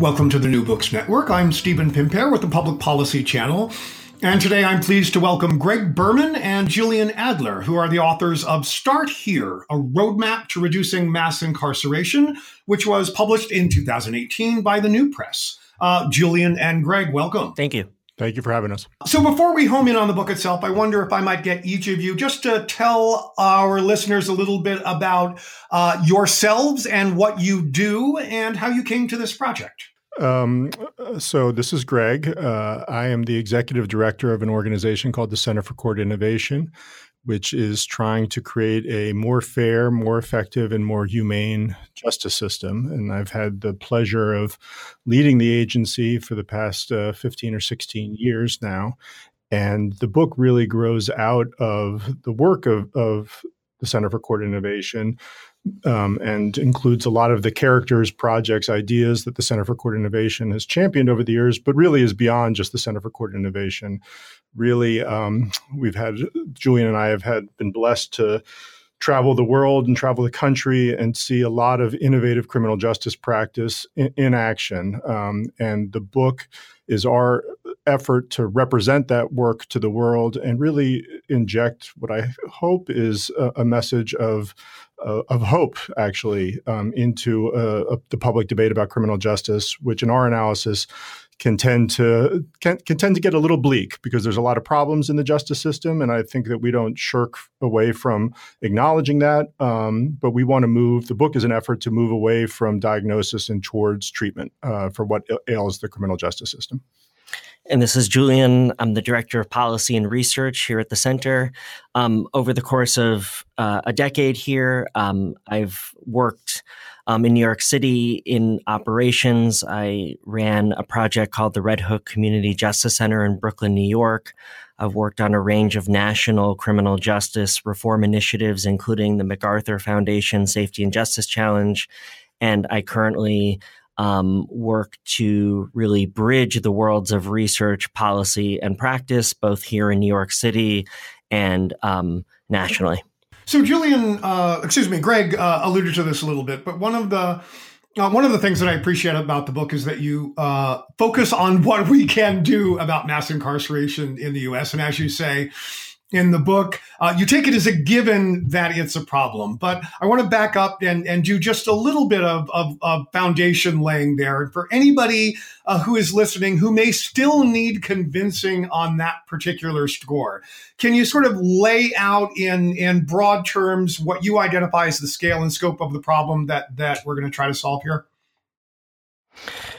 Welcome to the New Books Network. I'm Stephen Pimpare with the Public Policy Channel. And today I'm pleased to welcome Greg Berman and Julian Adler, who are the authors of Start Here, a roadmap to reducing mass incarceration, which was published in 2018 by the New Press. Uh, Julian and Greg, welcome. Thank you. Thank you for having us. So, before we home in on the book itself, I wonder if I might get each of you just to tell our listeners a little bit about uh, yourselves and what you do and how you came to this project. Um, so, this is Greg. Uh, I am the executive director of an organization called the Center for Court Innovation, which is trying to create a more fair, more effective, and more humane justice system. And I've had the pleasure of leading the agency for the past uh, 15 or 16 years now. And the book really grows out of the work of, of the Center for Court Innovation, um, and includes a lot of the characters, projects, ideas that the Center for Court Innovation has championed over the years, but really is beyond just the Center for Court Innovation. Really, um, we've had Julian and I have had been blessed to travel the world and travel the country and see a lot of innovative criminal justice practice in, in action. Um, and the book is our effort to represent that work to the world and really inject what I hope is a, a message of uh, of hope, actually, um, into uh, the public debate about criminal justice, which, in our analysis, can tend to can, can tend to get a little bleak because there's a lot of problems in the justice system, and I think that we don't shirk away from acknowledging that. Um, but we want to move. The book is an effort to move away from diagnosis and towards treatment uh, for what ails the criminal justice system. And this is Julian. I'm the director of policy and research here at the center. Um, over the course of uh, a decade here, um, I've worked um, in New York City in operations. I ran a project called the Red Hook Community Justice Center in Brooklyn, New York. I've worked on a range of national criminal justice reform initiatives, including the MacArthur Foundation Safety and Justice Challenge. And I currently um, work to really bridge the worlds of research, policy, and practice, both here in New York City and um, nationally. So, Julian, uh, excuse me, Greg uh, alluded to this a little bit, but one of the uh, one of the things that I appreciate about the book is that you uh, focus on what we can do about mass incarceration in the U.S. And as you say, in the book. Uh, you take it as a given that it's a problem, but I want to back up and, and do just a little bit of, of, of foundation laying there. And for anybody uh, who is listening who may still need convincing on that particular score, can you sort of lay out in, in broad terms what you identify as the scale and scope of the problem that, that we're going to try to solve here?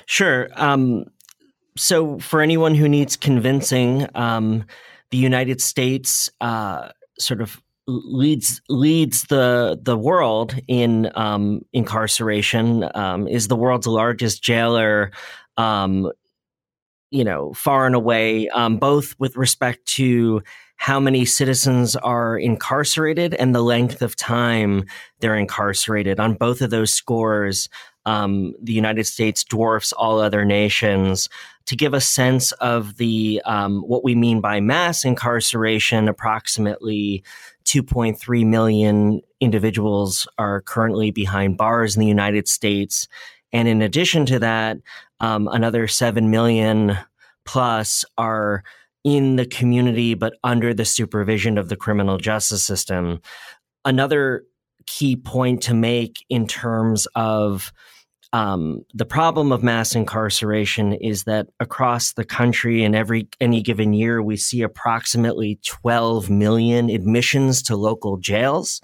Sure. Um, so, for anyone who needs convincing, um, the United States uh, sort of leads leads the the world in um, incarceration. Um, is the world's largest jailer. Um, you know, far and away, um, both with respect to how many citizens are incarcerated and the length of time they're incarcerated. On both of those scores, um, the United States dwarfs all other nations. To give a sense of the um, what we mean by mass incarceration, approximately 2.3 million individuals are currently behind bars in the United States, and in addition to that, um, another seven million plus are in the community but under the supervision of the criminal justice system. Another key point to make in terms of um, the problem of mass incarceration is that across the country in every any given year we see approximately 12 million admissions to local jails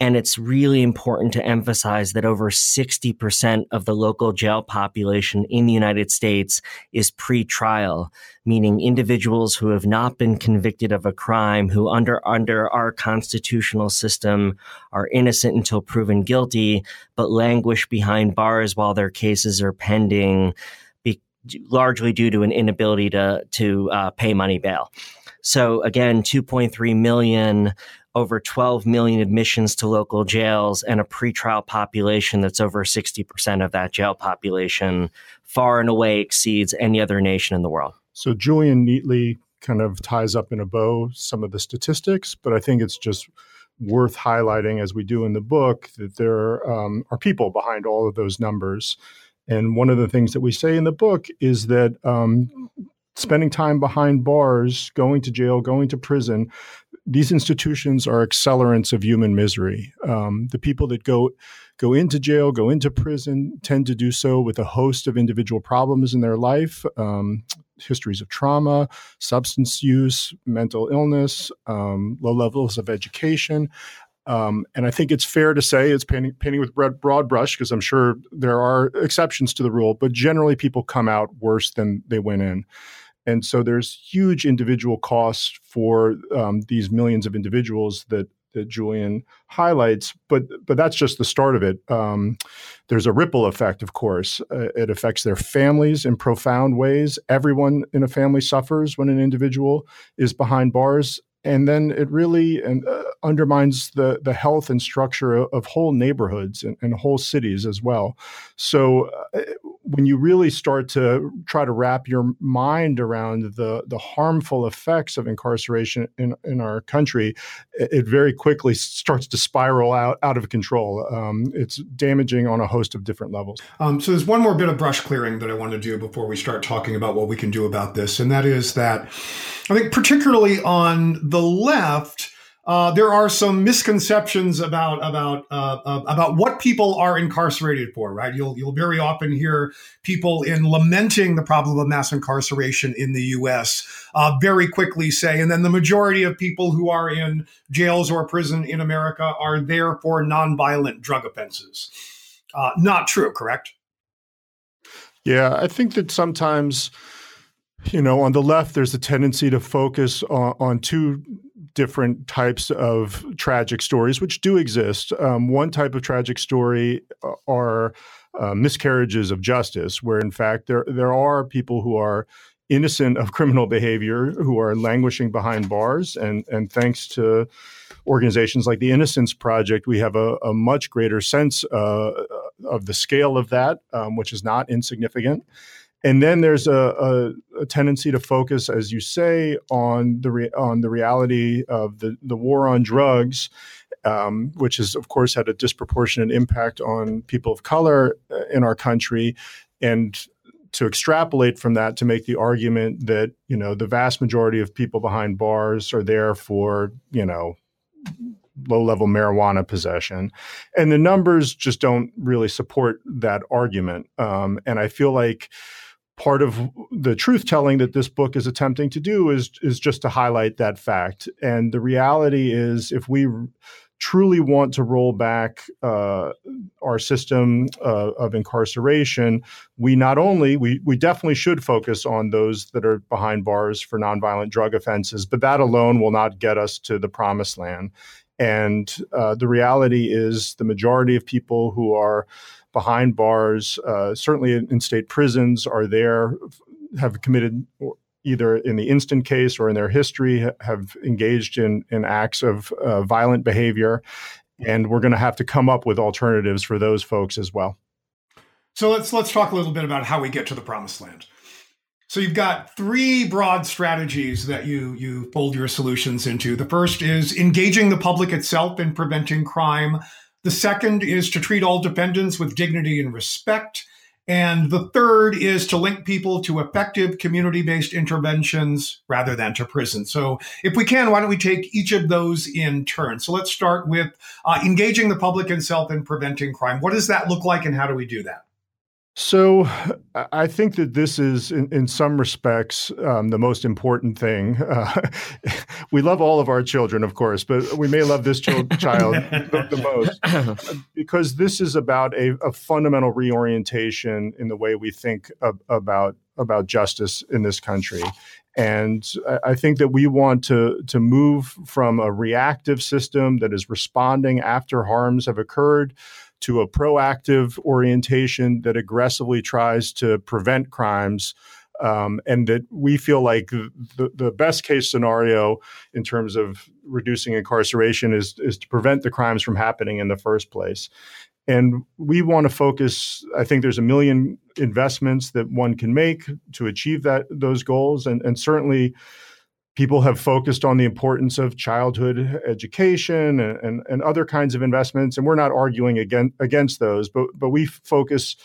and it's really important to emphasize that over 60% of the local jail population in the United States is pre-trial, meaning individuals who have not been convicted of a crime, who under, under our constitutional system are innocent until proven guilty, but languish behind bars while their cases are pending, be, largely due to an inability to, to uh, pay money bail. So again, 2.3 million over 12 million admissions to local jails and a pretrial population that's over 60% of that jail population far and away exceeds any other nation in the world. So Julian neatly kind of ties up in a bow some of the statistics, but I think it's just worth highlighting, as we do in the book, that there um, are people behind all of those numbers. And one of the things that we say in the book is that um, spending time behind bars, going to jail, going to prison, these institutions are accelerants of human misery. Um, the people that go go into jail, go into prison, tend to do so with a host of individual problems in their life, um, histories of trauma, substance use, mental illness, um, low levels of education. Um, and I think it's fair to say it's painting, painting with broad, broad brush because I'm sure there are exceptions to the rule, but generally people come out worse than they went in. And so there's huge individual costs for um, these millions of individuals that that Julian highlights, but but that's just the start of it. Um, there's a ripple effect, of course. Uh, it affects their families in profound ways. Everyone in a family suffers when an individual is behind bars, and then it really and, uh, undermines the the health and structure of, of whole neighborhoods and, and, whole cities as well. So uh, when you really start to try to wrap your mind around the the harmful effects of incarceration in in our country, it, very quickly starts to spiral out out of control. Um, it's damaging on a host of different levels. Um, so there's one more bit of brush clearing that I want to do before we start talking about what we can do about this, and that is that I think particularly on the left uh, there are some misconceptions about about uh, uh, about what people are incarcerated for. Right? You'll you'll very often hear people in lamenting the problem of mass incarceration in the U.S. Uh, very quickly say, and then the majority of people who are in jails or prison in America are there for nonviolent drug offenses. Uh, not true, correct? Yeah, I think that sometimes you know, on the left, there's a tendency to focus on, on two different types of tragic stories, which do exist. Um, one type of tragic story uh, are uh, miscarriages of justice, where in fact there there are people who are innocent of criminal behavior who are languishing behind bars, and and thanks to organizations like the Innocence Project, we have a, a much greater sense uh, of the scale of that, um, which is not insignificant. And then there's a, a, a, tendency to focus, as you say, on the re- on the reality of the, the war on drugs, um, which has, of course, had a disproportionate impact on people of color uh, in our country, and to extrapolate from that to make the argument that you know the vast majority of people behind bars are there for you know low level marijuana possession. And the numbers just don't really support that argument. Um, and I feel like part of the truth telling that this book is attempting to do is is just to highlight that fact. And the reality is if we truly want to roll back uh, our system uh, of incarceration we not only we, we definitely should focus on those that are behind bars for nonviolent drug offenses but that alone will not get us to the promised land. And uh, the reality is the majority of people who are behind bars, uh, certainly in, state prisons, are there, have committed either in the instant case or in their history have engaged in, in acts of uh, violent behavior. And we're going to have to come up with alternatives for those folks as well. So let's let's talk a little bit about how we get to the promised land. So you've got three broad strategies that you you fold your solutions into. The first is engaging the public itself in preventing crime the second is to treat all defendants with dignity and respect. And the third is to link people to effective community based interventions rather than to prison. So, if we can, why don't we take each of those in turn? So, let's start with uh, engaging the public and self in preventing crime. What does that look like, and how do we do that? So, I think that this is, in, in some respects, um, the most important thing. Uh, we love all of our children, of course, but we may love this child, child the, the, most because this is about a, a, fundamental reorientation in the way we think of, about about justice in this country. And I think that we want to to move from a reactive system that is responding after harms have occurred to a proactive orientation that aggressively tries to prevent crimes. Um, and that we feel like the, the best case scenario in terms of reducing incarceration is, is to prevent the crimes from happening in the first place. And we want to focus, I think there's a million investments that one can make to achieve that those goals. And, and certainly people have focused on the importance of childhood education and, and, and, other kinds of investments, and we're not arguing against, against those, but but we focus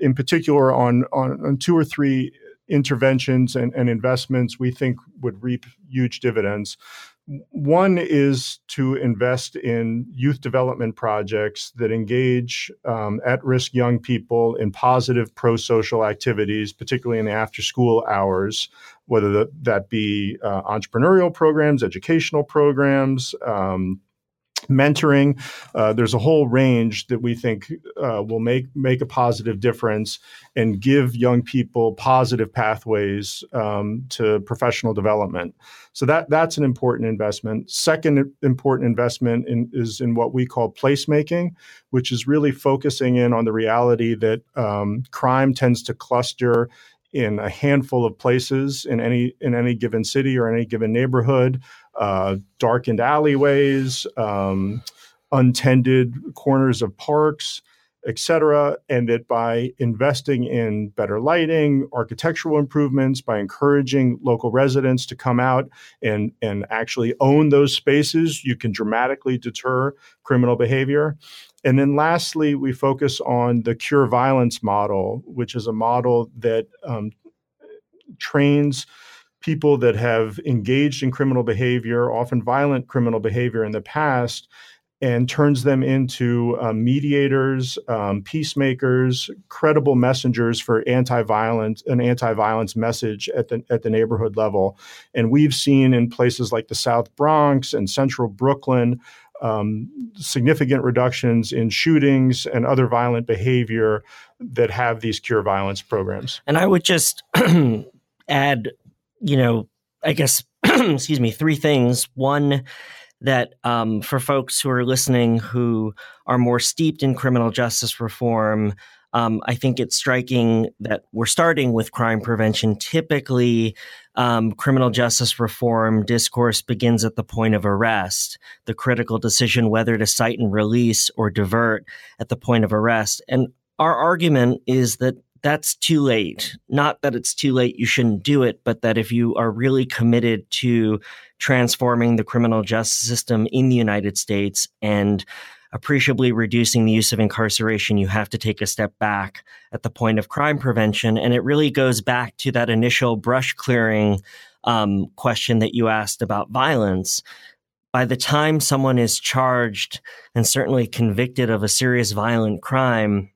in particular on, on, on two or three interventions and, and investments we think would reap huge dividends. One is to invest in youth development projects that engage um, at risk young people in positive pro social activities, particularly in the after school hours, whether that, that be uh, entrepreneurial programs, educational programs. Um, mentoring. Uh, there's a whole range that we think uh, will make make a positive difference and give young people positive pathways um, to professional development. So that that's an important investment. Second important investment in, is in what we call placemaking, which is really focusing in on the reality that um, crime tends to cluster in a handful of places in any in any given city or any given neighborhood, uh, darkened alleyways, um, untended corners of parks, etc., and that by investing in better lighting, architectural improvements, by encouraging local residents to come out and and actually own those spaces, you can dramatically deter criminal behavior. And then lastly, we focus on the cure violence model, which is a model that um, trains people that have engaged in criminal behavior, often violent criminal behavior in the past, and turns them into uh, mediators, um, peacemakers, credible messengers for anti-violence, an anti-violence message at the at the neighborhood level. And we've seen in places like the South Bronx and Central Brooklyn um, significant reductions in shootings and other violent behavior that have these cure violence programs. And I would just add, you know, I guess, excuse me, three things. One, that um, for folks who are listening who are more steeped in criminal justice reform, um, I think it's striking that we're starting with crime prevention. Typically, um, criminal justice reform discourse begins at the point of arrest, the critical decision whether to cite and release or divert at the point of arrest. And our argument is that that's too late. Not that it's too late, you shouldn't do it, but that if you are really committed to transforming the criminal justice system in the United States and appreciably reducing the use of incarceration, you have to take a step back at the point of crime prevention. And it really goes back to that initial brush clearing um, question that you asked about violence. By the time someone is charged and certainly convicted of a serious violent crime,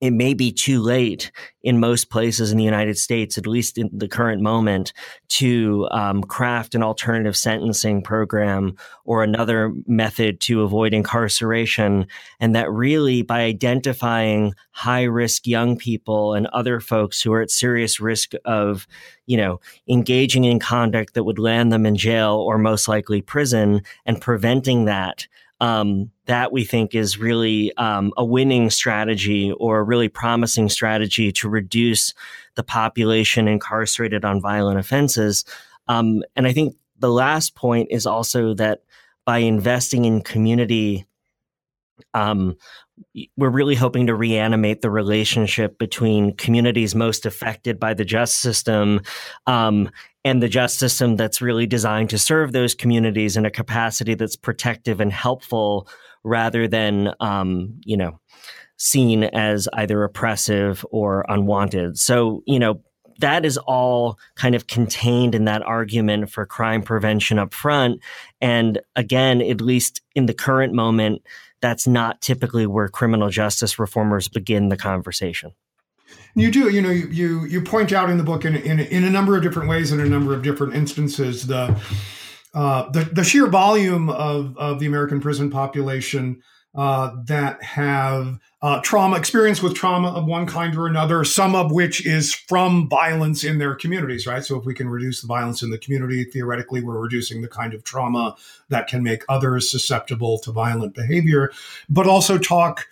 it may be too late in most places in the United States, at least in the current moment, to um, craft an alternative sentencing program or another method to avoid incarceration. And that really, by identifying high risk young people and other folks who are at serious risk of, you know, engaging in conduct that would land them in jail or most likely prison and preventing that um, that we think is really um, a winning strategy or a really promising strategy to reduce the population incarcerated on violent offenses. Um, and I think the last point is also that by investing in community um, we're really hoping to reanimate the relationship between communities most affected by the justice system um, and the justice system that's really designed to serve those communities in a capacity that's protective and helpful rather than, um, you know, seen as either oppressive or unwanted. So, you know, that is all kind of contained in that argument for crime prevention up front. And again, at least in the current moment, that's not typically where criminal justice reformers begin the conversation. You do, you know, you you, you point out in the book in, in in a number of different ways in a number of different instances the uh, the the sheer volume of of the American prison population uh, that have uh, trauma experience with trauma of one kind or another, some of which is from violence in their communities, right? So if we can reduce the violence in the community, theoretically, we're reducing the kind of trauma that can make others susceptible to violent behavior, but also talk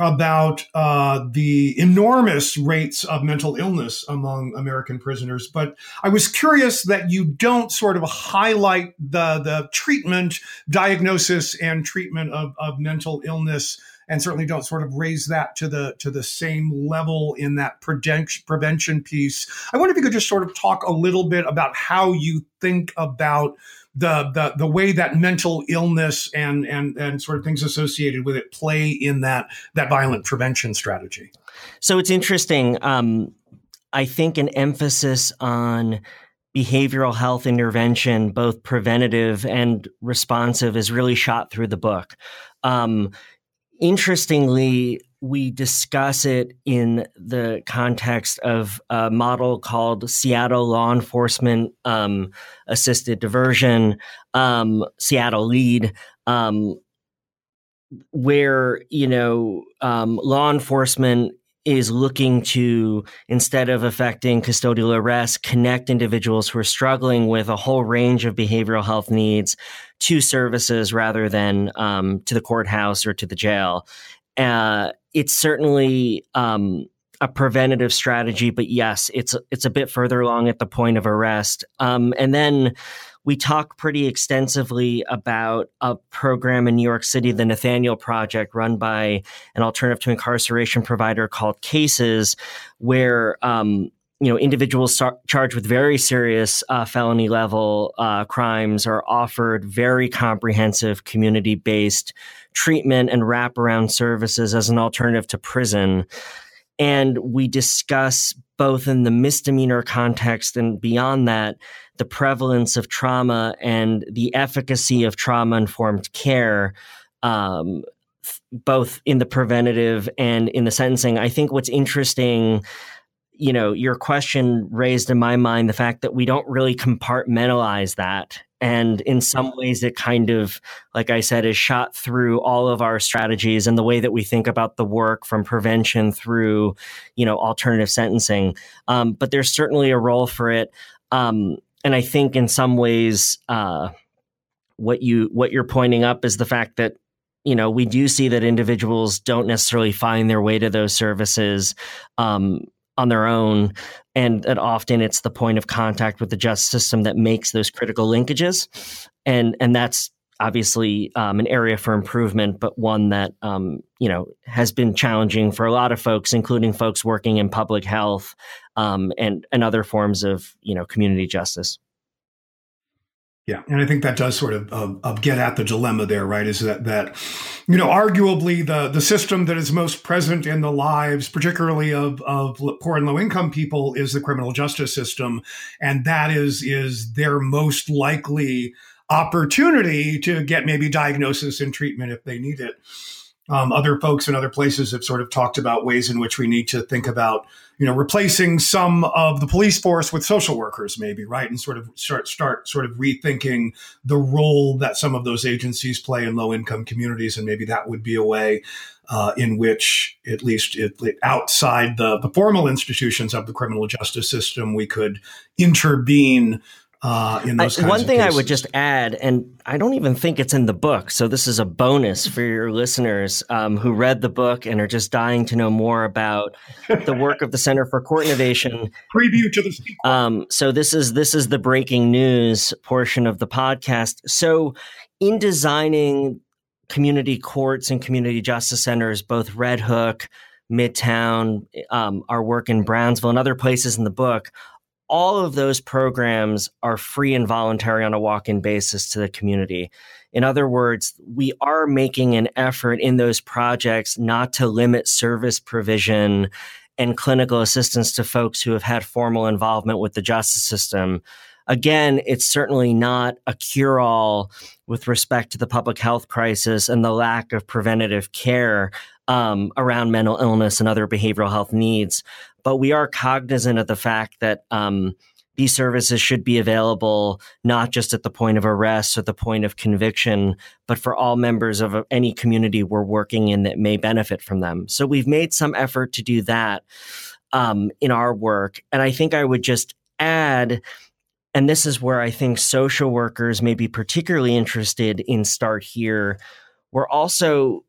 about uh, the enormous rates of mental illness among American prisoners. But I was curious that you don't sort of highlight the, the treatment, diagnosis, and treatment of, of mental illness and certainly don't sort of raise that to the to the same level in that prevention piece. I wonder if you could just sort of talk a little bit about how you think about the the the way that mental illness and and and sort of things associated with it play in that that violent prevention strategy. So it's interesting. Um, I think an emphasis on behavioral health intervention, both preventative and responsive, is really shot through the book. Um, interestingly, we discuss it in the context of a model called Seattle Law Enforcement um, Assisted Diversion, um, Seattle Lead, um, where you know um, law enforcement is looking to instead of affecting custodial arrest connect individuals who are struggling with a whole range of behavioral health needs to services rather than um, to the courthouse or to the jail uh, it's certainly um, a preventative strategy, but yes, it's it's a bit further along at the point of arrest. Um, and then we talk pretty extensively about a program in New York City, the Nathaniel Project, run by an alternative to incarceration provider called Cases, where um, you know individuals charged with very serious uh, felony level uh, crimes are offered very comprehensive community based treatment and wraparound services as an alternative to prison. And we discuss both in the misdemeanor context and beyond that, the prevalence of trauma and the efficacy of trauma informed care, um, both in the preventative and in the sentencing. I think what's interesting you know, your question raised in my mind the fact that we don't really compartmentalize that. And in some ways, it kind of, like I said, is shot through all of our strategies and the way that we think about the work from prevention through, you know, alternative sentencing. Um, but there's certainly a role for it. Um, and I think in some ways, uh, what you what you're pointing up is the fact that you know we do see that individuals don't necessarily find their way to those services um, on their own and often it's the point of contact with the justice system that makes those critical linkages. And and that's obviously um, an area for improvement but one that um, you know has been challenging for a lot of folks including folks working in public health um, and and other forms of you know community justice yeah, and I think that does sort of uh, uh, get at the dilemma there, right? Is that that you know arguably the the system that is most present in the lives, particularly of of poor and low income people, is the criminal justice system, and that is is their most likely opportunity to get maybe diagnosis and treatment if they need it. Um, other folks in other places have sort of talked about ways in which we need to think about, you know, replacing some of the police force with social workers, maybe, right, and sort of start start sort of rethinking the role that some of those agencies play in low income communities, and maybe that would be a way uh, in which, at least it, outside the, the formal institutions of the criminal justice system, we could intervene uh, in those I, one thing I would just add, and I don't even think it's in the book, so this is a bonus for your listeners um, who read the book and are just dying to know more about the work of the Center for Court Innovation. Preview to the um, so this is this is the breaking news portion of the podcast. So, in designing community courts and community justice centers, both Red Hook, Midtown, um, our work in Brownsville, and other places in the book, all of those programs are free and voluntary on a walk in basis to the community. In other words, we are making an effort in those projects not to limit service provision and clinical assistance to folks who have had formal involvement with the justice system. Again, it's certainly not a cure all with respect to the public health crisis and the lack of preventative care um, around mental illness and other behavioral health needs. But we are cognizant of the fact that um, these services should be available not just at the point of arrest or the point of conviction, but for all members of any community we're working in that may benefit from them. So we've made some effort to do that um, in our work. And I think I would just add and this is where I think social workers may be particularly interested in Start Here. We're also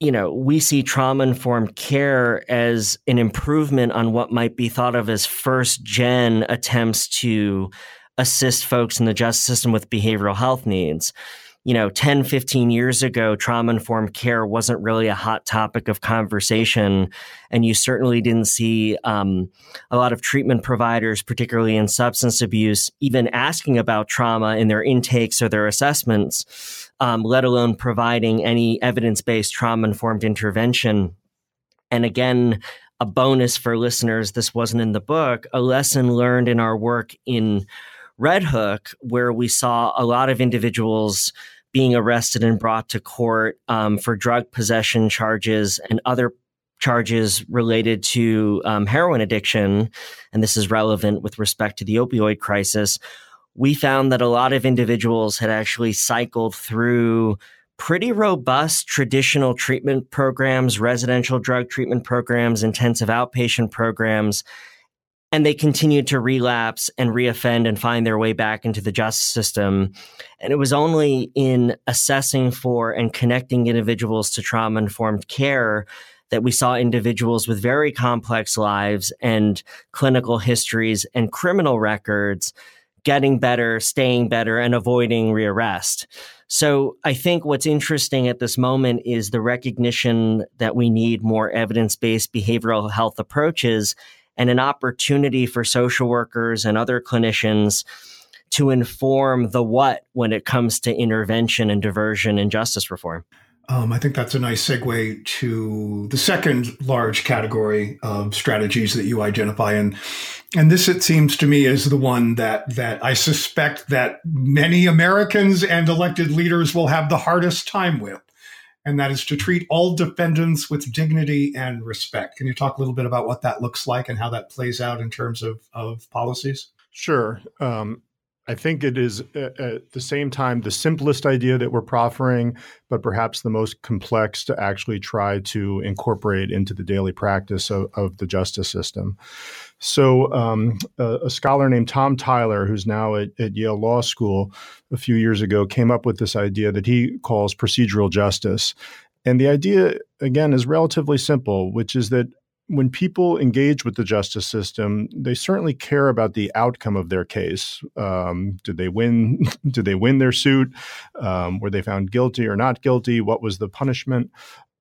you know, we see trauma informed care as an improvement on what might be thought of as first gen attempts to assist folks in the justice system with behavioral health needs you know 10 15 years ago trauma informed care wasn't really a hot topic of conversation and you certainly didn't see um, a lot of treatment providers particularly in substance abuse even asking about trauma in their intakes or their assessments um, let alone providing any evidence-based trauma informed intervention. And again a bonus for listeners this wasn't in the book a lesson learned in our work in Red Hook, where we saw a lot of individuals being arrested and brought to court um, for drug possession charges and other charges related to um, heroin addiction, and this is relevant with respect to the opioid crisis, we found that a lot of individuals had actually cycled through pretty robust traditional treatment programs, residential drug treatment programs, intensive outpatient programs, and they continued to relapse and reoffend and find their way back into the justice system. And it was only in assessing for and connecting individuals to trauma informed care that we saw individuals with very complex lives and clinical histories and criminal records getting better, staying better, and avoiding rearrest. So I think what's interesting at this moment is the recognition that we need more evidence based behavioral health approaches and an opportunity for social workers and other clinicians to inform the what when it comes to intervention and diversion and justice reform. Um, I think that's a nice segue to the second large category of strategies that you identify, and and this it seems to me is the one that that I suspect that many Americans and elected leaders will have the hardest time with, and that is to treat all defendants with dignity and respect. Can you talk a little bit about what that looks like and how that plays out in terms of, of policies? Sure. Um, I think it is uh, at the same time the simplest idea that we're proffering, but perhaps the most complex to actually try to incorporate into the daily practice of, of the justice system. So, um, a, a, scholar named Tom Tyler, who's now at, at, Yale Law School, a few years ago came up with this idea that he calls procedural justice. And the idea, again, is relatively simple, which is that when people engage with the justice system, they certainly care about the outcome of their case. Um, did they win? did they win their suit? Um, were they found guilty or not guilty? What was the punishment?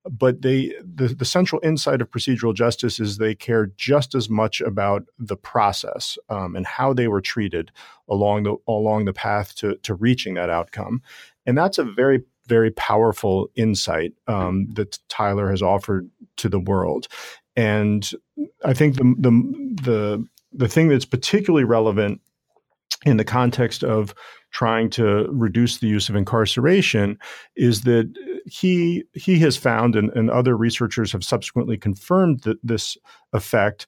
But they, the, the central insight of procedural justice is they care just as much about the process um, and how they were treated along the along the path to to reaching that outcome, and that's a very very powerful insight um, that Tyler has offered to the world. And I think the the the the thing that's particularly relevant in the context of trying to reduce the use of incarceration is that he he has found and, and other researchers have subsequently confirmed that this effect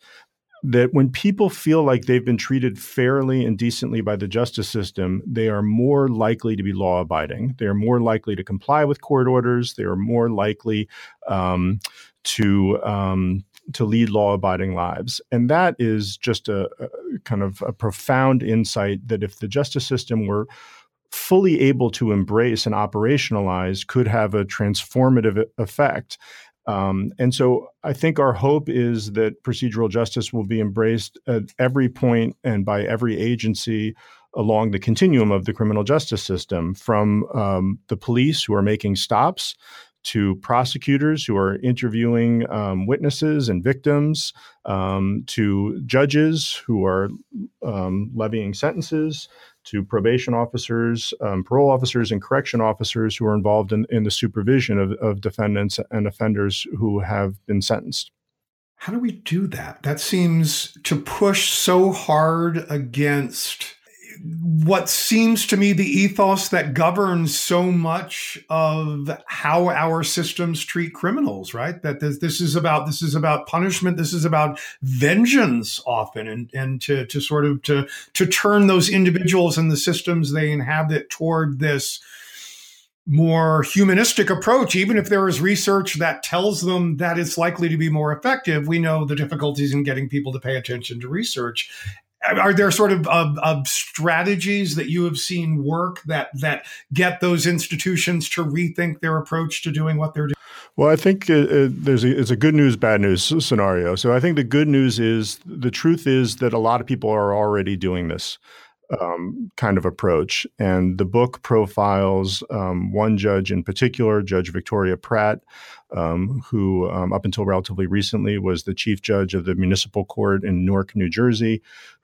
that when people feel like they've been treated fairly and decently by the justice system, they are more likely to be law abiding. They are more likely to comply with court orders. They are more likely um, to um, to lead law abiding lives. And that is just a, a, kind of a profound insight that if the justice system were fully able to embrace and operationalize, could have a transformative effect. Um, and so I think our hope is that procedural justice will be embraced at every point and by every agency along the continuum of the criminal justice system, from um, the police who are making stops to prosecutors who are interviewing um, witnesses and victims, um, to judges who are um, levying sentences, to probation officers, um, parole officers, and correction officers who are involved in, in the supervision of, of defendants and offenders who have been sentenced. How do we do that? That seems to push so hard against what seems to me the ethos that governs so much of how our systems treat criminals right? That this, this is about this is about punishment. This is about vengeance often and and to to sort of to to turn those individuals and the systems they inhabit toward this more humanistic approach. Even if there is research that tells them that it's likely to be more effective we know the difficulties in getting people to pay attention to research are there sort of, of, of, strategies that you have seen work that that get those institutions to rethink their approach to doing what they're doing? Well, I think uh, uh, there's a, it's a good news, bad news scenario. So I think the good news is the truth is that a lot of people are already doing this um, kind of approach, and the book profiles um, one judge in particular, Judge Victoria Pratt, um, who um, up until relatively recently was the chief judge of the municipal court in Newark, New Jersey,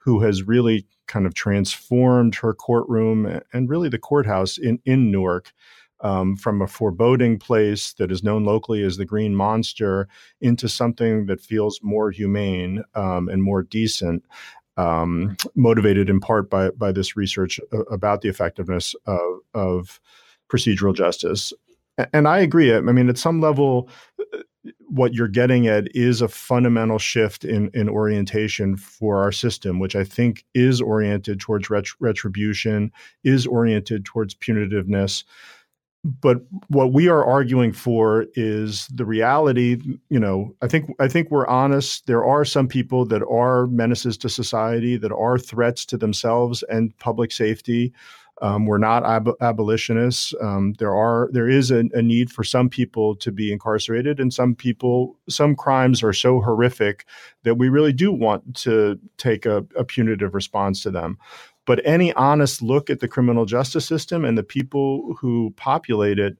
who has really kind of transformed her courtroom and really the courthouse in, in Newark um, from a foreboding place that is known locally as the Green Monster into something that feels more humane um, and more decent. Um, motivated in part by by this research about the effectiveness of, of procedural justice. And I agree. I mean, at some level, what you're getting at is a fundamental shift in, in orientation for our system, which I think is oriented towards ret- retribution, is oriented towards punitiveness. But what we are arguing for is the reality. You know, I think I think we're honest. There are some people that are menaces to society, that are threats to themselves and public safety. Um, we're not ab- abolitionists. Um, there are there is a, a, need for some people to be incarcerated, and some people some crimes are so horrific that we really do want to take a, a punitive response to them. But any honest look at the criminal justice system and the people who populate it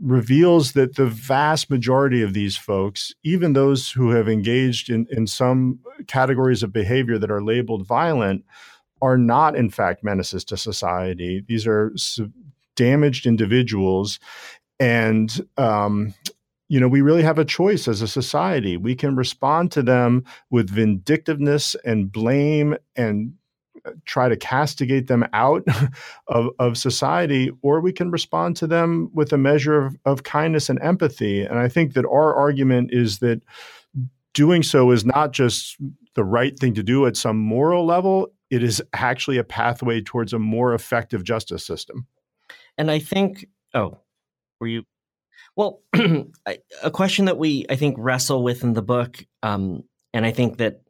reveals that the vast majority of these folks, even those who have engaged in, in some categories of behavior that are labeled violent, are not, in fact, menaces to society. These are damaged individuals. And, um, you know, we really have a choice as a society. We can respond to them with vindictiveness and blame and uh, try to castigate them out of, of society, or we can respond to them with a measure of, of kindness and empathy. And I think that our argument is that doing so is not just the right thing to do at some moral level, it is actually a pathway towards a more effective justice system. And I think, oh, were you? Well, a question that we, I think, wrestle with in the book, um, and I think that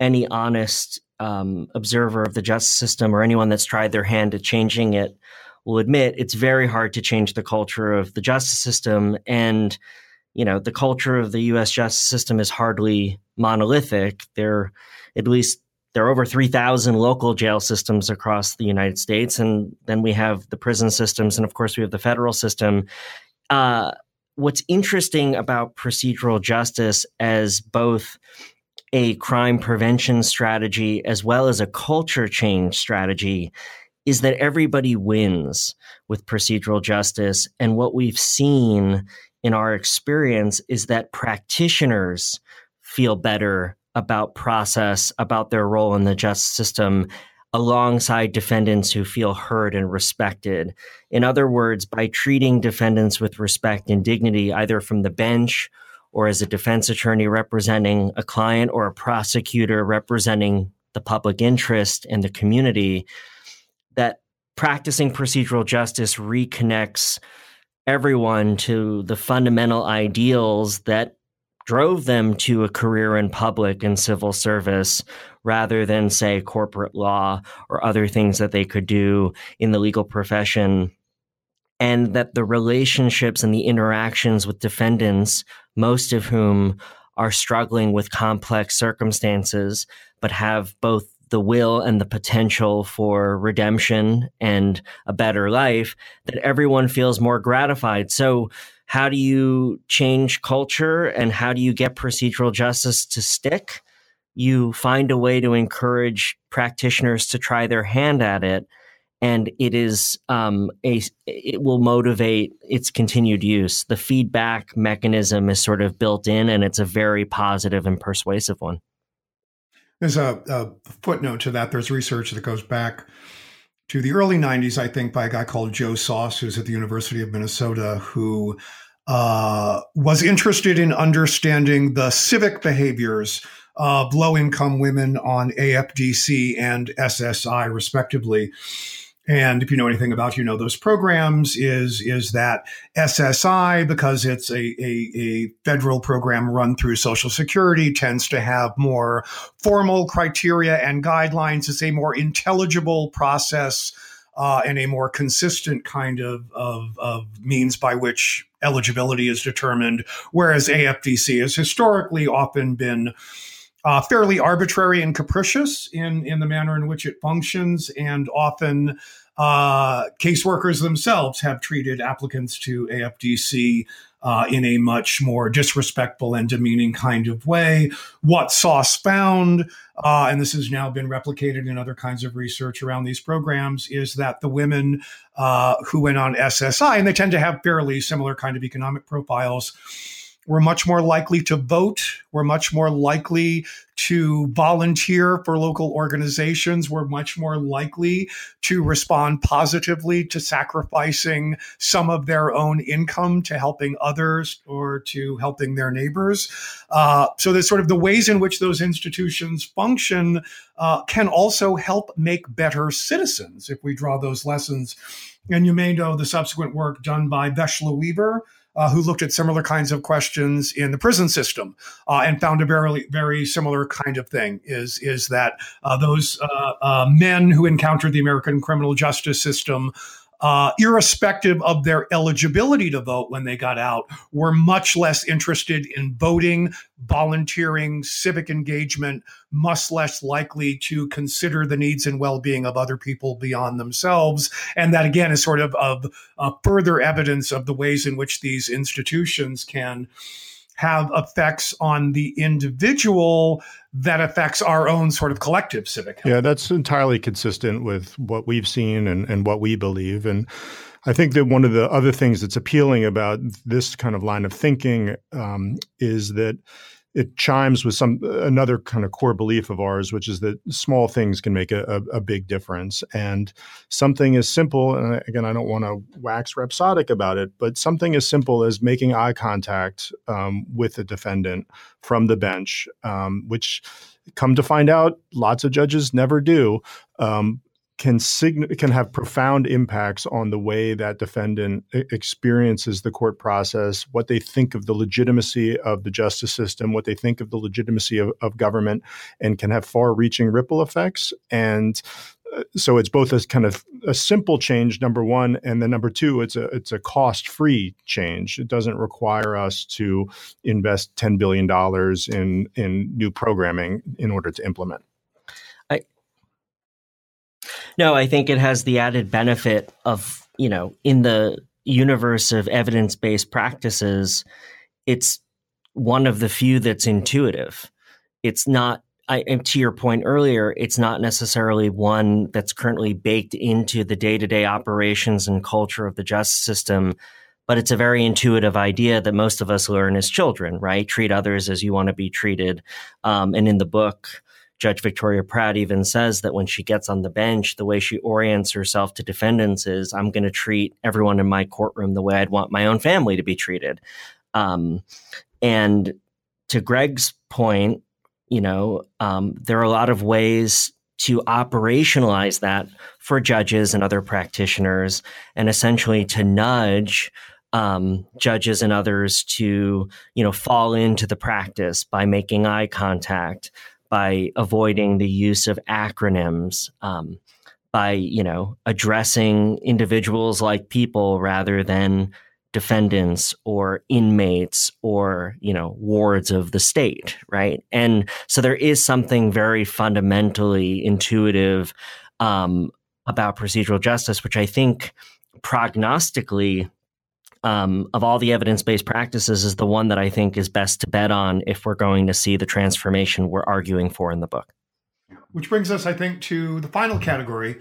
any honest um, observer of the justice system or anyone that's tried their hand at changing it will admit it's very hard to change the culture of the justice system. And, you know, the culture of the US justice system is hardly monolithic. There, at least there are over 3,000 local jail systems across the United States. And then we have the prison systems. And of course, we have the federal system. Uh, what's interesting about procedural justice as both a crime prevention strategy as well as a culture change strategy is that everybody wins with procedural justice. And what we've seen in our experience is that practitioners feel better about process, about their role in the justice system, alongside defendants who feel heard and respected. In other words, by treating defendants with respect and dignity, either from the bench or as a defense attorney representing a client or a prosecutor representing the public interest and the community, that practicing procedural justice reconnects everyone to the fundamental ideals that drove them to a career in public and civil service rather than, say, corporate law or other things that they could do in the legal profession. And that the relationships and the interactions with defendants, most of whom are struggling with complex circumstances, but have both the will and the potential for redemption and a better life, that everyone feels more gratified. So, how do you change culture and how do you get procedural justice to stick? You find a way to encourage practitioners to try their hand at it and it is um, a it will motivate its continued use. The feedback mechanism is sort of built in, and it's a very positive and persuasive one. There's a, a footnote to that. There's research that goes back to the early 90s, I think, by a guy called Joe Soss, who's at the University of Minnesota, who uh, was interested in understanding the civic behaviors of low income women on AFDC and SSI, respectively and if you know anything about you know those programs is is that SSI because it's a, a, a, federal program run through Social Security tends to have more formal criteria and guidelines. It's a more intelligible process uh, and a more consistent kind of, of, of means by which eligibility is determined, whereas AFDC has historically often been uh, fairly arbitrary and capricious in, in the manner in which it functions, and often uh, caseworkers themselves have treated applicants to AFDC uh, in a much more disrespectful and demeaning kind of way. What Soss found, uh, and this has now been replicated in other kinds of research around these programs, is that the women uh, who went on SSI, and they tend to have fairly similar kind of economic profiles, we're much more likely to vote. We're much more likely to volunteer for local organizations. We're much more likely to respond positively to sacrificing some of their own income to helping others or to helping their neighbors. Uh, so there's sort of the ways in which those institutions function uh, can also help make better citizens if we draw those lessons. And you may know the subsequent work done by Vesla Weaver uh, who looked at similar kinds of questions in the prison system uh, and found a very very similar kind of thing is is that uh, those uh, uh, men who encountered the American criminal justice system uh, irrespective of their eligibility to vote when they got out, were much less interested in voting, volunteering, civic engagement, much less likely to consider the needs and well being of other people beyond themselves. And that, again, is sort of, of uh, further evidence of the ways in which these institutions can have effects on the individual that affects our own sort of collective civic health. Yeah, that's entirely consistent with what we've seen and, and what we believe. And I think that one of the other things that's appealing about this kind of line of thinking um, is that it chimes with some another kind of core belief of ours, which is that small things can make a, a, a big difference. And something as simple, and again, I don't want to wax rhapsodic about it, but something as simple as making eye contact um, with the defendant from the bench, um, which come to find out, lots of judges never do. Um, can sign- can have profound impacts on the way that defendant experiences the court process, what they think of the legitimacy of the justice system, what they think of the legitimacy of, of government, and can have far-reaching ripple effects. And uh, so it's both a kind of a simple change, number one, and then number two, it's a it's a cost-free change. It doesn't require us to invest ten billion dollars in in new programming in order to implement. No, I think it has the added benefit of, you know, in the universe of evidence based practices, it's one of the few that's intuitive. It's not, I, to your point earlier, it's not necessarily one that's currently baked into the day to day operations and culture of the justice system, but it's a very intuitive idea that most of us learn as children, right? Treat others as you want to be treated. Um, and in the book, Judge Victoria Pratt even says that when she gets on the bench, the way she orients herself to defendants is I'm going to treat everyone in my courtroom the way I'd want my own family to be treated. Um, and to Greg's point, you know, um, there are a lot of ways to operationalize that for judges and other practitioners, and essentially to nudge um, judges and others to, you know, fall into the practice by making eye contact, by avoiding the use of acronyms, um, by you know addressing individuals like people rather than defendants or inmates or you know wards of the state right? And so there is something very fundamentally intuitive um, about procedural justice which i think prognostically um, of all the evidence-based practices is the one that i think is best to bet on if we're going to see the transformation we're arguing for in the book which brings us i think to the final category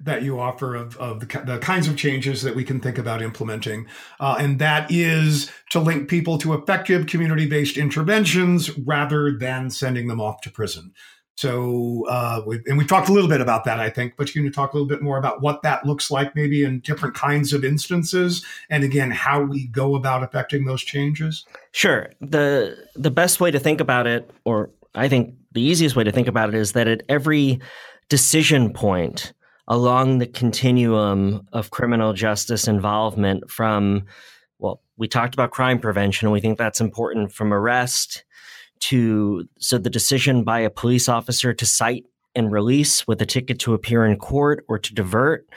that you offer of, of the, the, kinds of changes that we can think about implementing. Uh, and that is to link people to effective community based interventions rather than sending them off to prison. So, uh, we, and we talked a little bit about that, I think, but you can talk a little bit more about what that looks like, maybe in different kinds of instances, and again, how we go about affecting those changes. Sure. the The best way to think about it, or I think the easiest way to think about it, is that at every decision point, along the continuum of criminal justice involvement from well we talked about crime prevention and we think that's important from arrest to so the decision by a police officer to cite and release with a ticket to appear in court or to divert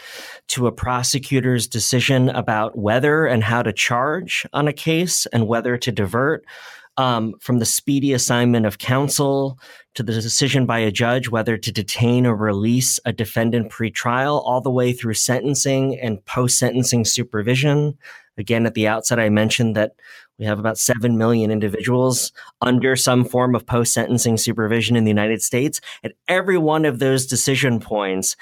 to a prosecutor's decision about whether and how to charge on a case and whether to divert um, from the speedy assignment of counsel to the decision by a judge whether to detain or release a defendant pretrial, all the way through sentencing and post sentencing supervision. Again, at the outset, I mentioned that we have about 7 million individuals under some form of post sentencing supervision in the United States. At every one of those decision points,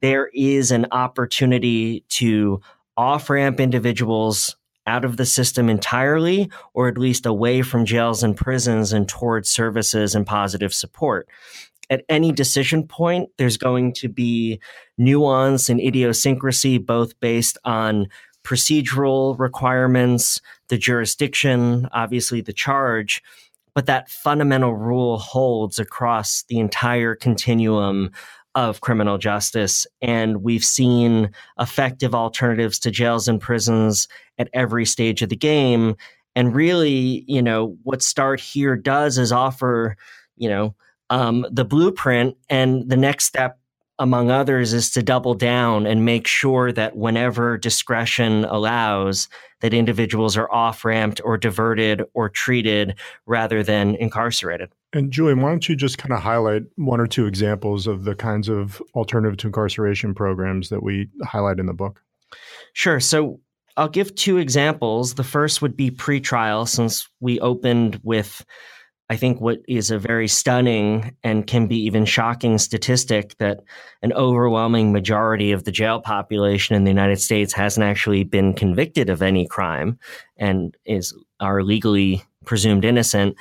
there is an opportunity to off ramp individuals out of the system entirely, or at least away from jails and prisons and towards services and positive support. At any decision point, there's going to be nuance and idiosyncrasy, both based on procedural requirements, the jurisdiction, obviously the charge, but that fundamental rule holds across the entire continuum of criminal justice. And we've seen effective alternatives to jails and prisons at every stage of the game. And really, you know, what Start Here does is offer, you know, um, the blueprint. And the next step, among others, is to double down and make sure that whenever discretion allows, that individuals are off ramped or diverted or treated rather than incarcerated. And Julian, why don't you just kind of highlight one or two examples of the kinds of alternative to incarceration programs that we highlight in the book? Sure. So I'll give two examples. The first would be pretrial, since we opened with, I think, what is a very stunning and can be even shocking statistic that an overwhelming majority of the jail population in the United States hasn't actually been convicted of any crime and is are legally presumed innocent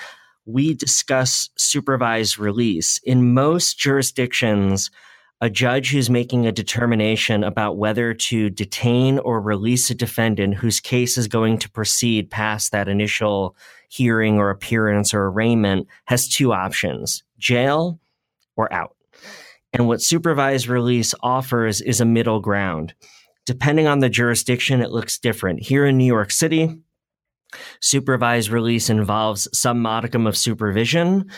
we discuss supervised release. In most jurisdictions, a judge who's making a determination about whether to detain or release a defendant whose case is going to proceed past that initial hearing or appearance or arraignment has two options jail or out. And what supervised release offers is a middle ground. Depending on the jurisdiction, it looks different. Here in New York City, Supervised release involves some modicum of supervision,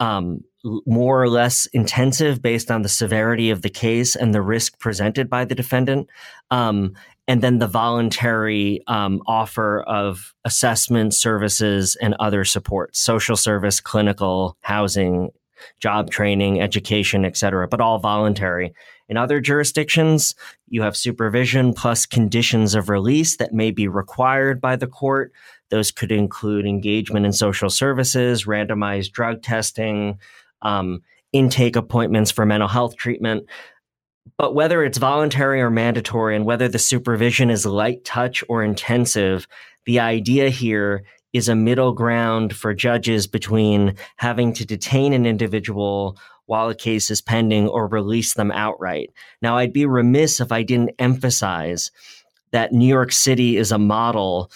um, more or less intensive based on the severity of the case and the risk presented by the defendant. Um, and then the voluntary um, offer of assessment services and other support, social service, clinical, housing, job training, education, et cetera, but all voluntary. In other jurisdictions, you have supervision plus conditions of release that may be required by the court. Those could include engagement in social services, randomized drug testing, um, intake appointments for mental health treatment. But whether it's voluntary or mandatory, and whether the supervision is light touch or intensive, the idea here is a middle ground for judges between having to detain an individual while a case is pending or release them outright. Now, I'd be remiss if I didn't emphasize that New York City is a model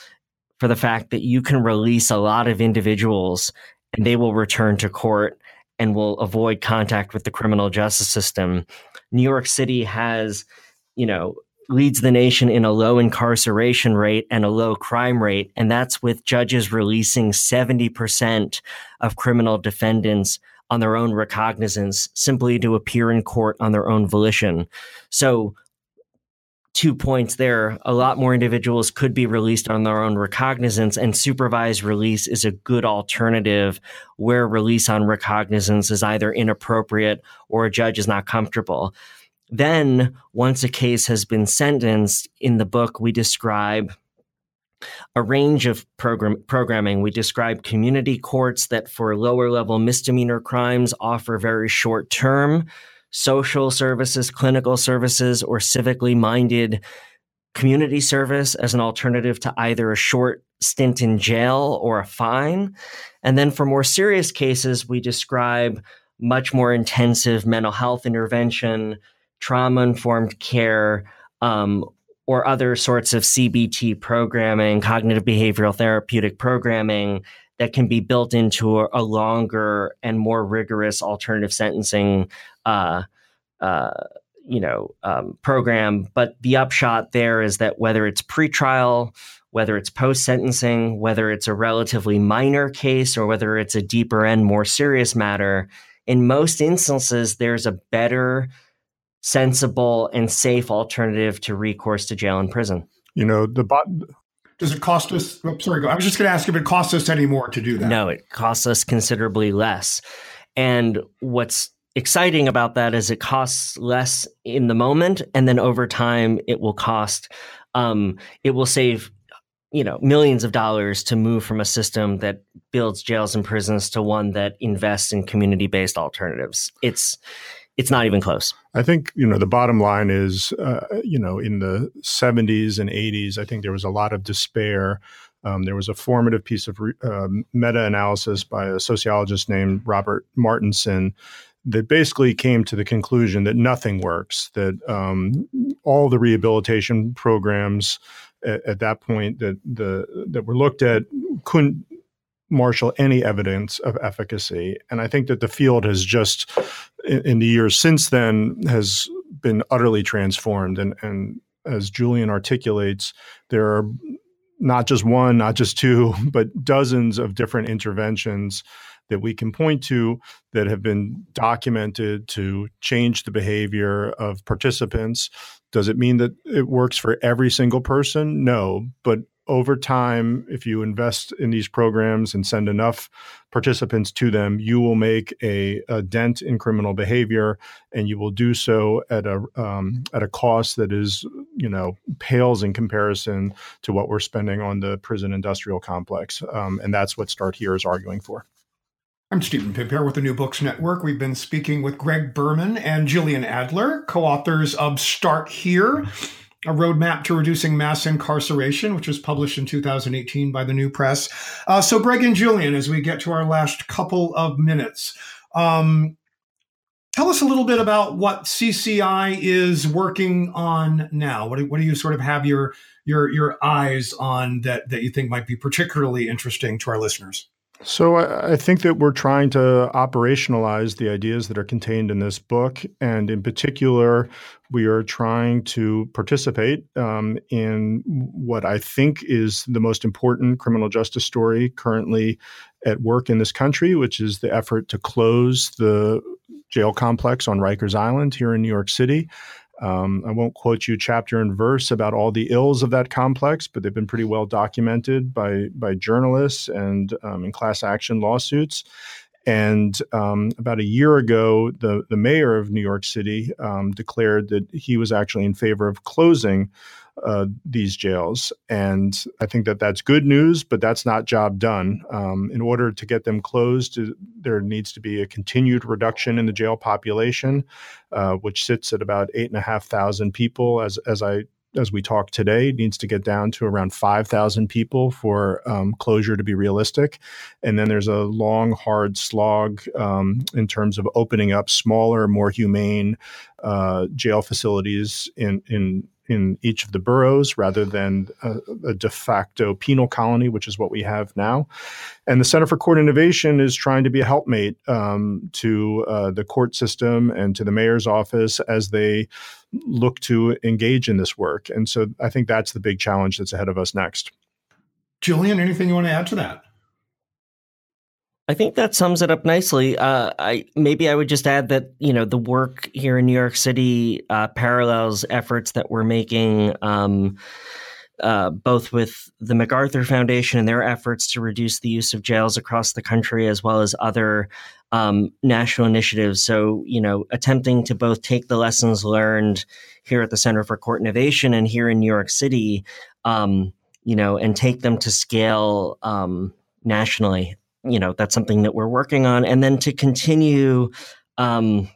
for the fact that you can release a lot of individuals and they will return to court and will avoid contact with the criminal justice system. New York City has, you know, leads the nation in a low incarceration rate and a low crime rate. And that's with judges releasing 70% of criminal defendants on their own recognizance simply to appear in court on their own volition. So two points there. A lot more individuals could be released on their own recognizance, and supervised release is a good alternative where release on recognizance is either inappropriate or a judge is not comfortable. Then, once a case has been sentenced, in the book, we describe a range of program, programming. We describe community courts that, for lower level misdemeanor crimes, offer very short term social services, clinical services, or civically minded community service as an alternative to either a short stint in jail or a fine. And then for more serious cases, we describe much more intensive mental health intervention, trauma informed care, um, or other sorts of CBT programming, cognitive behavioral therapeutic programming that can be built into a, a longer and more rigorous alternative sentencing, uh, uh, you know, um, program. But the upshot there is that whether it's pretrial, whether it's post sentencing, whether it's a relatively minor case, or whether it's a deeper and more serious matter, in most instances, there's a better sensible and safe alternative to recourse to jail and prison. You know, the bot. Does it cost us? Oh, sorry, I was just going to ask if it costs us any more to do that. No, it costs us considerably less. And what's exciting about that is it costs less in the moment, and then over time, it will cost. Um, it will save you know millions of dollars to move from a system that builds jails and prisons to one that invests in community based alternatives. It's it's not even close. I think you know the bottom line is uh, you know in the 70s and 80s, I think there was a lot of despair. Um, there was a formative piece of re- uh, meta analysis by a sociologist named Robert Martinson that basically came to the conclusion that nothing works. That um, all the rehabilitation programs at, at that point that the that were looked at couldn't marshal any evidence of efficacy. And I think that the field has just, in, in the years since then, has been utterly transformed. And, and as Julian articulates, there are not just one, not just two, but dozens of different interventions that we can point to that have been documented to change the behavior of participants. Does it mean that it works for every single person? No, but over time, if you invest in these programs and send enough participants to them, you will make a, a dent in criminal behavior, and you will do so at a um, at a cost that is, you know, pales in comparison to what we're spending on the prison industrial complex, um, and that's what Start Here is arguing for. I'm Stephen Pimpare with the New Books Network. We've been speaking with Greg Berman and Julian Adler, co-authors of Start Here a roadmap to reducing mass incarceration, which was published in 2018 by the New Press. Uh, so, Greg and Julian, as we get to our last couple of minutes, um, tell us a little bit about what CCI is working on now. What do, what do you sort of have your your your eyes on that that you think might be particularly interesting to our listeners? So I, think that we're trying to operationalize the ideas that are contained in this book, and in particular, we are trying to participate um, in what I think is the most important criminal justice story currently at work in this country, which is the effort to close the jail complex on Rikers Island here in New York City. Um, I won't quote you chapter and verse about all the ills of that complex, but they've been pretty well documented by by journalists and um, in class action lawsuits. And um, about a year ago, the the mayor of New York City um, declared that he was actually in favor of closing uh, these jails. And I think that that's good news, but that's not job done. Um, in order to get them closed, uh, there needs to be a continued reduction in the jail population, uh, which sits at about eight and a half thousand people, as as I as we talk today, needs to get down to around 5,000 people for um, closure to be realistic. And then there's a long, hard slog um, in terms of opening up smaller, more humane uh, jail facilities in, in in each of the boroughs rather than a, a, de facto penal colony, which is what we have now. And the Center for Court Innovation is trying to be a helpmate um, to uh, the court system and to the mayor's office as they look to engage in this work. And so I think that's the big challenge that's ahead of us next. Julian, anything you want to add to that? I think that sums it up nicely. Uh, I maybe I would just add that you know the work here in New York City uh, parallels efforts that we're making. Um, uh, both with the MacArthur Foundation and their efforts to reduce the use of jails across the country, as well as other um, national initiatives. So, you know, attempting to both take the lessons learned here at the Center for Court Innovation and here in New York City, um, you know, and take them to scale um, nationally you know that's something that we're working on and then to continue um,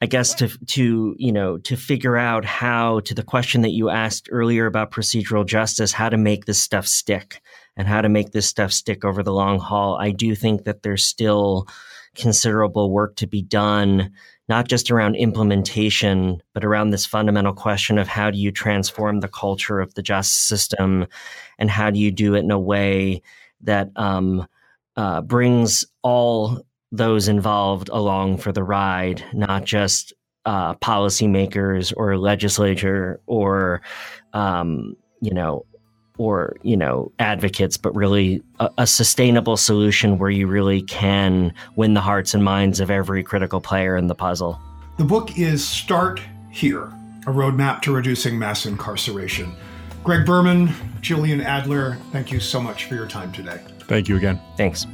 I guess to to you know to figure out how to the question that you asked earlier about procedural justice, how to make this stuff stick and how to make this stuff stick over the long haul. I do think that there's still considerable work to be done, not just around implementation, but around this fundamental question of how do you transform the culture of the justice system, and how do you do it in a way that um, uh, brings all those involved along for the ride, not just uh, policymakers or legislature or um, you know or you know advocates, but really a, a, sustainable solution where you really can win the hearts and minds of every critical player in the puzzle. The book is Start Here: A Roadmap to Reducing Mass Incarceration. Greg Berman, Julian Adler, thank you so much for your time today. Thank you again. Thanks.